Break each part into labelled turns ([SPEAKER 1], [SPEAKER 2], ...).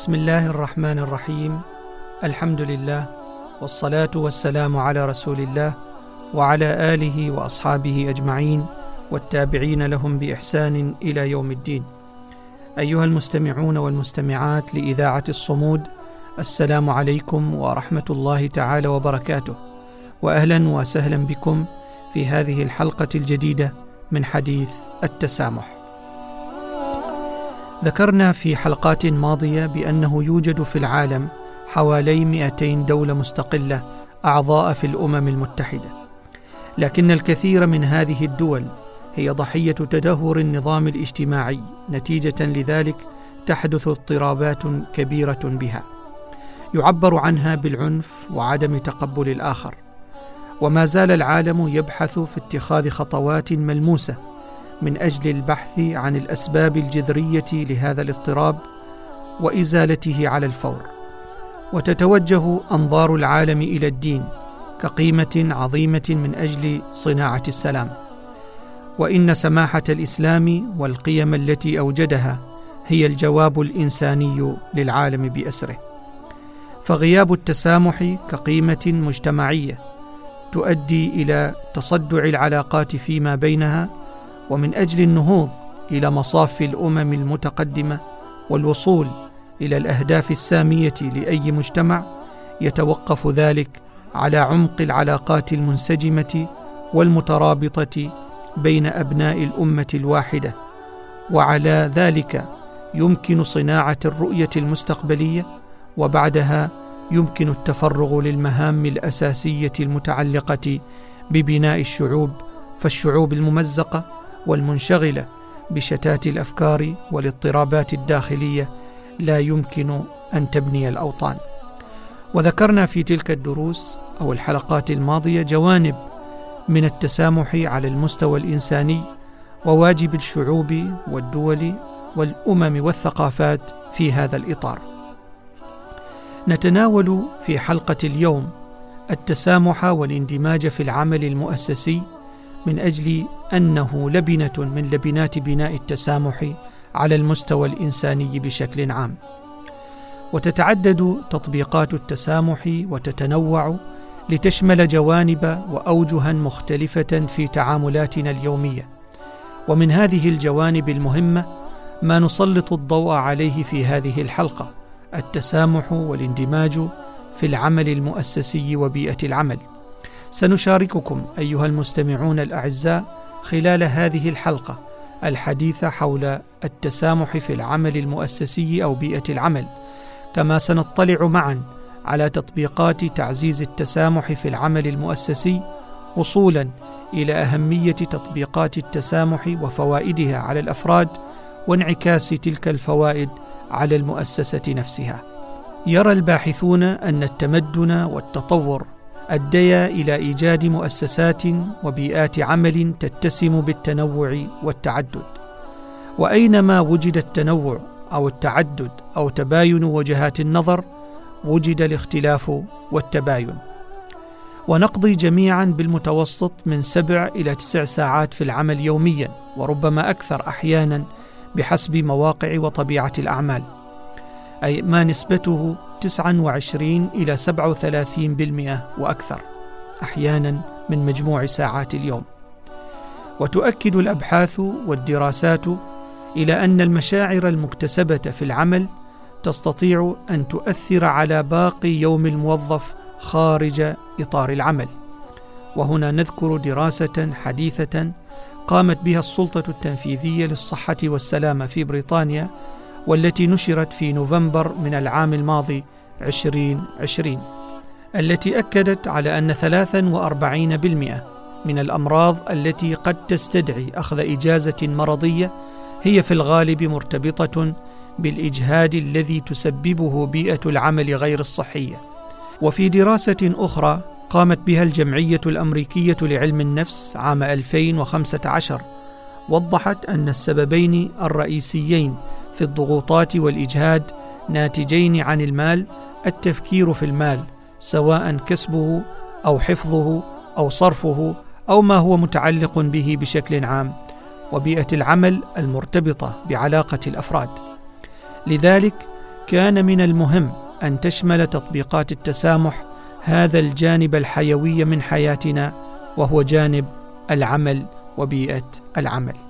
[SPEAKER 1] بسم الله الرحمن الرحيم. الحمد لله والصلاة والسلام على رسول الله وعلى آله وأصحابه أجمعين والتابعين لهم بإحسان إلى يوم الدين. أيها المستمعون والمستمعات لإذاعة الصمود السلام عليكم ورحمة الله تعالى وبركاته. واهلا وسهلا بكم في هذه الحلقة الجديدة من حديث التسامح. ذكرنا في حلقات ماضية بأنه يوجد في العالم حوالي 200 دولة مستقلة أعضاء في الأمم المتحدة. لكن الكثير من هذه الدول هي ضحية تدهور النظام الاجتماعي نتيجة لذلك تحدث اضطرابات كبيرة بها. يعبر عنها بالعنف وعدم تقبل الآخر. وما زال العالم يبحث في اتخاذ خطوات ملموسة من أجل البحث عن الأسباب الجذرية لهذا الاضطراب وإزالته على الفور. وتتوجه أنظار العالم إلى الدين كقيمة عظيمة من أجل صناعة السلام. وإن سماحة الإسلام والقيم التي أوجدها هي الجواب الإنساني للعالم بأسره. فغياب التسامح كقيمة مجتمعية تؤدي إلى تصدع العلاقات فيما بينها ومن أجل النهوض إلى مصاف الأمم المتقدمة والوصول إلى الأهداف السامية لأي مجتمع يتوقف ذلك على عمق العلاقات المنسجمة والمترابطة بين أبناء الأمة الواحدة. وعلى ذلك يمكن صناعة الرؤية المستقبلية وبعدها يمكن التفرغ للمهام الأساسية المتعلقة ببناء الشعوب فالشعوب الممزقة والمنشغلة بشتات الأفكار والاضطرابات الداخلية لا يمكن أن تبني الأوطان. وذكرنا في تلك الدروس أو الحلقات الماضية جوانب من التسامح على المستوى الإنساني وواجب الشعوب والدول والأمم والثقافات في هذا الإطار. نتناول في حلقة اليوم التسامح والاندماج في العمل المؤسسي من أجل أنه لبنة من لبنات بناء التسامح على المستوى الإنساني بشكل عام. وتتعدد تطبيقات التسامح وتتنوع لتشمل جوانب وأوجها مختلفة في تعاملاتنا اليومية. ومن هذه الجوانب المهمة ما نسلط الضوء عليه في هذه الحلقة التسامح والاندماج في العمل المؤسسي وبيئة العمل. سنشارككم أيها المستمعون الأعزاء خلال هذه الحلقة الحديث حول التسامح في العمل المؤسسي أو بيئة العمل. كما سنطلع معا على تطبيقات تعزيز التسامح في العمل المؤسسي وصولا إلى أهمية تطبيقات التسامح وفوائدها على الأفراد وانعكاس تلك الفوائد على المؤسسة نفسها. يرى الباحثون أن التمدن والتطور اديا إلى إيجاد مؤسسات وبيئات عمل تتسم بالتنوع والتعدد. وأينما وجد التنوع أو التعدد أو تباين وجهات النظر وجد الاختلاف والتباين. ونقضي جميعا بالمتوسط من سبع إلى تسع ساعات في العمل يوميا وربما أكثر أحيانا بحسب مواقع وطبيعة الأعمال. أي ما نسبته 29 إلى 37% وأكثر أحيانا من مجموع ساعات اليوم. وتؤكد الأبحاث والدراسات إلى أن المشاعر المكتسبة في العمل تستطيع أن تؤثر على باقي يوم الموظف خارج إطار العمل. وهنا نذكر دراسة حديثة قامت بها السلطة التنفيذية للصحة والسلامة في بريطانيا والتي نشرت في نوفمبر من العام الماضي 2020 التي أكدت على أن 43% من الأمراض التي قد تستدعي أخذ إجازة مرضية هي في الغالب مرتبطة بالإجهاد الذي تسببه بيئة العمل غير الصحية. وفي دراسة أخرى قامت بها الجمعية الأمريكية لعلم النفس عام 2015 وضحت أن السببين الرئيسيين في الضغوطات والإجهاد ناتجين عن المال التفكير في المال سواء كسبه أو حفظه أو صرفه أو ما هو متعلق به بشكل عام وبيئة العمل المرتبطة بعلاقة الأفراد. لذلك كان من المهم أن تشمل تطبيقات التسامح هذا الجانب الحيوي من حياتنا وهو جانب العمل وبيئة العمل.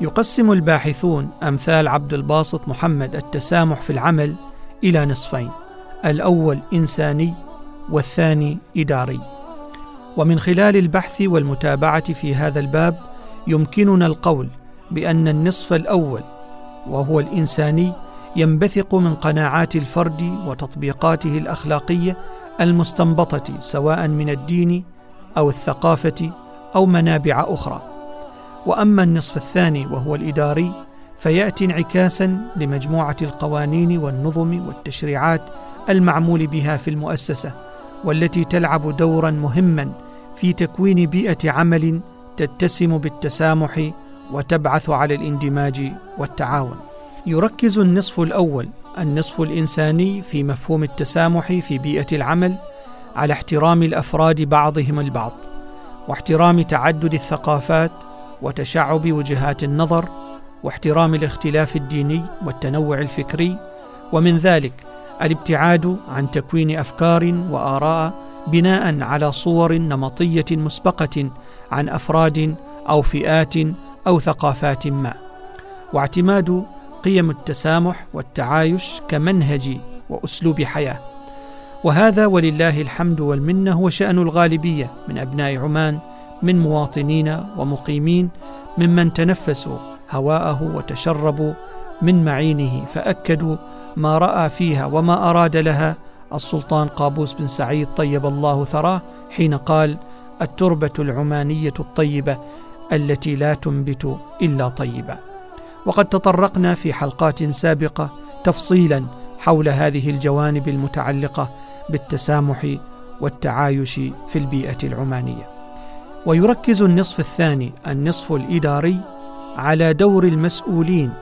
[SPEAKER 1] يقسم الباحثون أمثال عبد الباسط محمد التسامح في العمل إلى نصفين. الأول إنساني والثاني إداري. ومن خلال البحث والمتابعة في هذا الباب يمكننا القول بأن النصف الأول وهو الإنساني ينبثق من قناعات الفرد وتطبيقاته الأخلاقية المستنبطة سواء من الدين أو الثقافة أو منابع أخرى. وأما النصف الثاني وهو الإداري فيأتي انعكاسا لمجموعة القوانين والنظم والتشريعات المعمول بها في المؤسسة والتي تلعب دورا مهما في تكوين بيئة عمل تتسم بالتسامح وتبعث على الاندماج والتعاون. يركز النصف الأول النصف الإنساني في مفهوم التسامح في بيئة العمل على احترام الأفراد بعضهم البعض واحترام تعدد الثقافات وتشعب وجهات النظر واحترام الاختلاف الديني والتنوع الفكري ومن ذلك الابتعاد عن تكوين أفكار وآراء بناء على صور نمطية مسبقة عن أفراد أو فئات أو ثقافات ما. واعتماد قيم التسامح والتعايش كمنهج وأسلوب حياة. وهذا ولله الحمد والمنة هو شان الغالبية من أبناء عمان من مواطنين ومقيمين ممن تنفسوا هواءه وتشربوا من معينه فأكدوا ما رأى فيها وما أراد لها. السلطان قابوس بن سعيد طيب الله ثراه حين قال التربة العمانية الطيبة التي لا تنبت إلا طيبا وقد تطرقنا في حلقات سابقة تفصيلا حول هذه الجوانب المتعلقة بالتسامح والتعايش في البيئة العمانية. ويركز النصف الثاني النصف الإداري على دور المسؤولين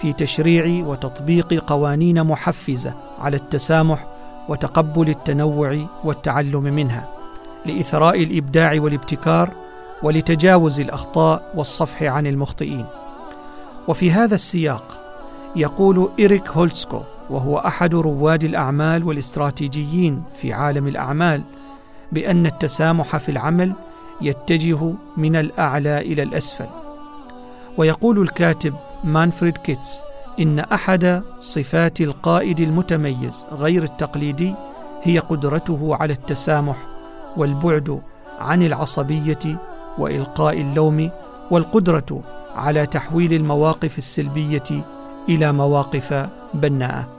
[SPEAKER 1] في تشريع وتطبيق قوانين محفزة على التسامح وتقبل التنوع والتعلم منها لإثراء الإبداع والابتكار ولتجاوز الأخطاء والصفح عن المخطئين. وفي هذا السياق يقول إريك هولتسكو وهو أحد رواد الأعمال والاستراتيجيين في عالم الأعمال بأن التسامح في العمل يتجه من الأعلى إلى الأسفل. ويقول الكاتب مانفريد كيتس إن أحد صفات القائد المتميز غير التقليدي هي قدرته على التسامح والبعد عن العصبية وإلقاء اللوم والقدرة على تحويل المواقف السلبية إلى مواقف بناءة.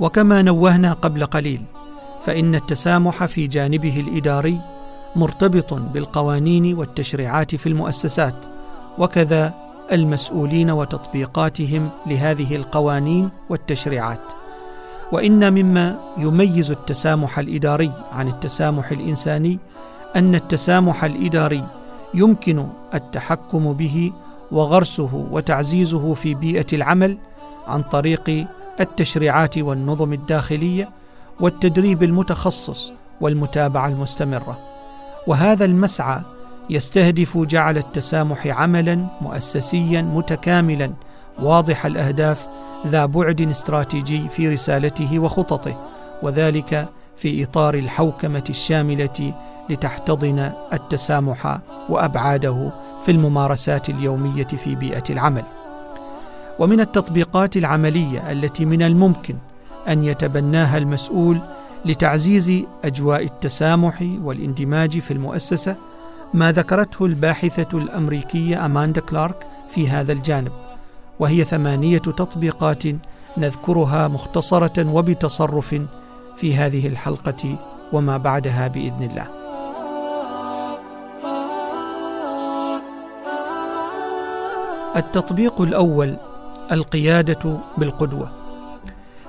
[SPEAKER 1] وكما نوهنا قبل قليل فإن التسامح في جانبه الإداري مرتبط بالقوانين والتشريعات في المؤسسات وكذا المسؤولين وتطبيقاتهم لهذه القوانين والتشريعات. وإن مما يميز التسامح الإداري عن التسامح الإنساني أن التسامح الإداري يمكن التحكم به وغرسه وتعزيزه في بيئة العمل عن طريق التشريعات والنظم الداخلية والتدريب المتخصص والمتابعة المستمرة. وهذا المسعى يستهدف جعل التسامح عملا مؤسسيا متكاملا واضح الأهداف ذا بعد استراتيجي في رسالته وخططه وذلك في إطار الحوكمة الشاملة لتحتضن التسامح وأبعاده في الممارسات اليومية في بيئة العمل. ومن التطبيقات العملية التي من الممكن أن يتبناها المسؤول لتعزيز أجواء التسامح والاندماج في المؤسسة ما ذكرته الباحثة الأمريكية أماندا كلارك في هذا الجانب وهي ثمانية تطبيقات نذكرها مختصرة وبتصرف في هذه الحلقة وما بعدها بإذن الله. التطبيق الأول القيادة بالقدوة.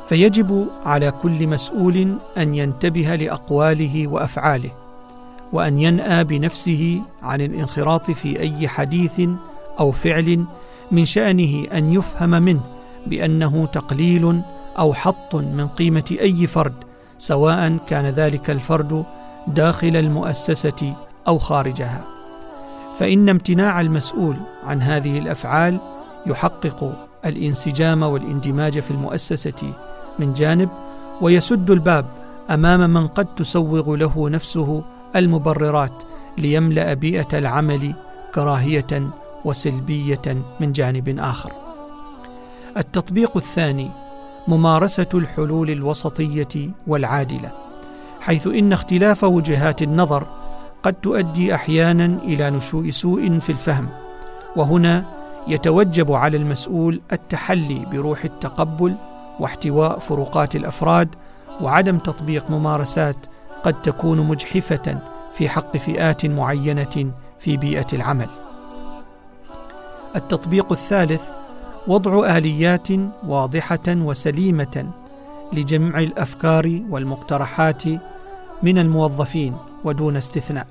[SPEAKER 1] فيجب على كل مسؤول أن ينتبه لأقواله وأفعاله وأن ينأى بنفسه عن الانخراط في أي حديث أو فعل من شأنه أن يفهم منه بأنه تقليل أو حط من قيمة أي فرد سواء كان ذلك الفرد داخل المؤسسة أو خارجها. فإن امتناع المسؤول عن هذه الأفعال يحقق الانسجام والاندماج في المؤسسة من جانب ويسد الباب أمام من قد تسوغ له نفسه المبررات ليملأ بيئة العمل كراهية وسلبية من جانب آخر. التطبيق الثاني ممارسة الحلول الوسطية والعادلة حيث إن اختلاف وجهات النظر قد تؤدي أحيانا إلى نشوء سوء في الفهم وهنا يتوجب على المسؤول التحلي بروح التقبل واحتواء فروقات الأفراد وعدم تطبيق ممارسات قد تكون مجحفة في حق فئات معينة في بيئة العمل. التطبيق الثالث وضع آليات واضحة وسليمة لجمع الأفكار والمقترحات من الموظفين ودون استثناء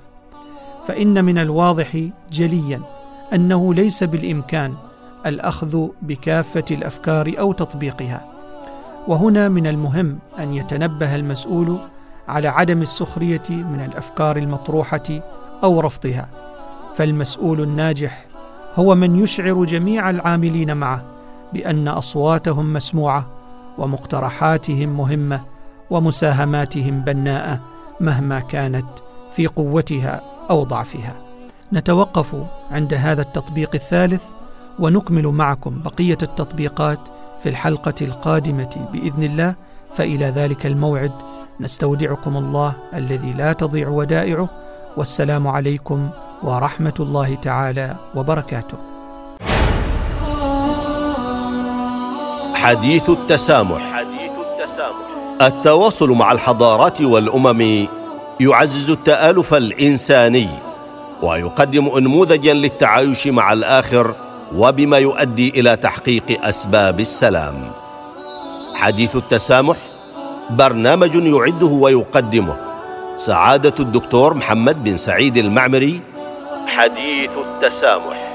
[SPEAKER 1] فإن من الواضح جليا أنه ليس بالإمكان الأخذ بكافة الأفكار أو تطبيقها. وهنا من المهم أن يتنبه المسؤول على عدم السخرية من الأفكار المطروحة أو رفضها. فالمسؤول الناجح هو من يشعر جميع العاملين معه بأن أصواتهم مسموعة ومقترحاتهم مهمة ومساهماتهم بناءة مهما كانت في قوتها أو ضعفها. نتوقف عند هذا التطبيق الثالث ونكمل معكم بقية التطبيقات في الحلقة القادمة بإذن الله. فإلى ذلك الموعد نستودعكم الله الذي لا تضيع ودائعه. والسلام عليكم ورحمة الله تعالى وبركاته.
[SPEAKER 2] حديث التسامح. حديث التسامح التواصل مع الحضارات والأمم يعزز التآلف الإنساني. ويقدم انموذجا للتعايش مع الآخر وبما يؤدي إلى تحقيق أسباب السلام. حديث التسامح برنامج يعده ويقدمه سعادة الدكتور محمد بن سعيد المعمري. حديث التسامح.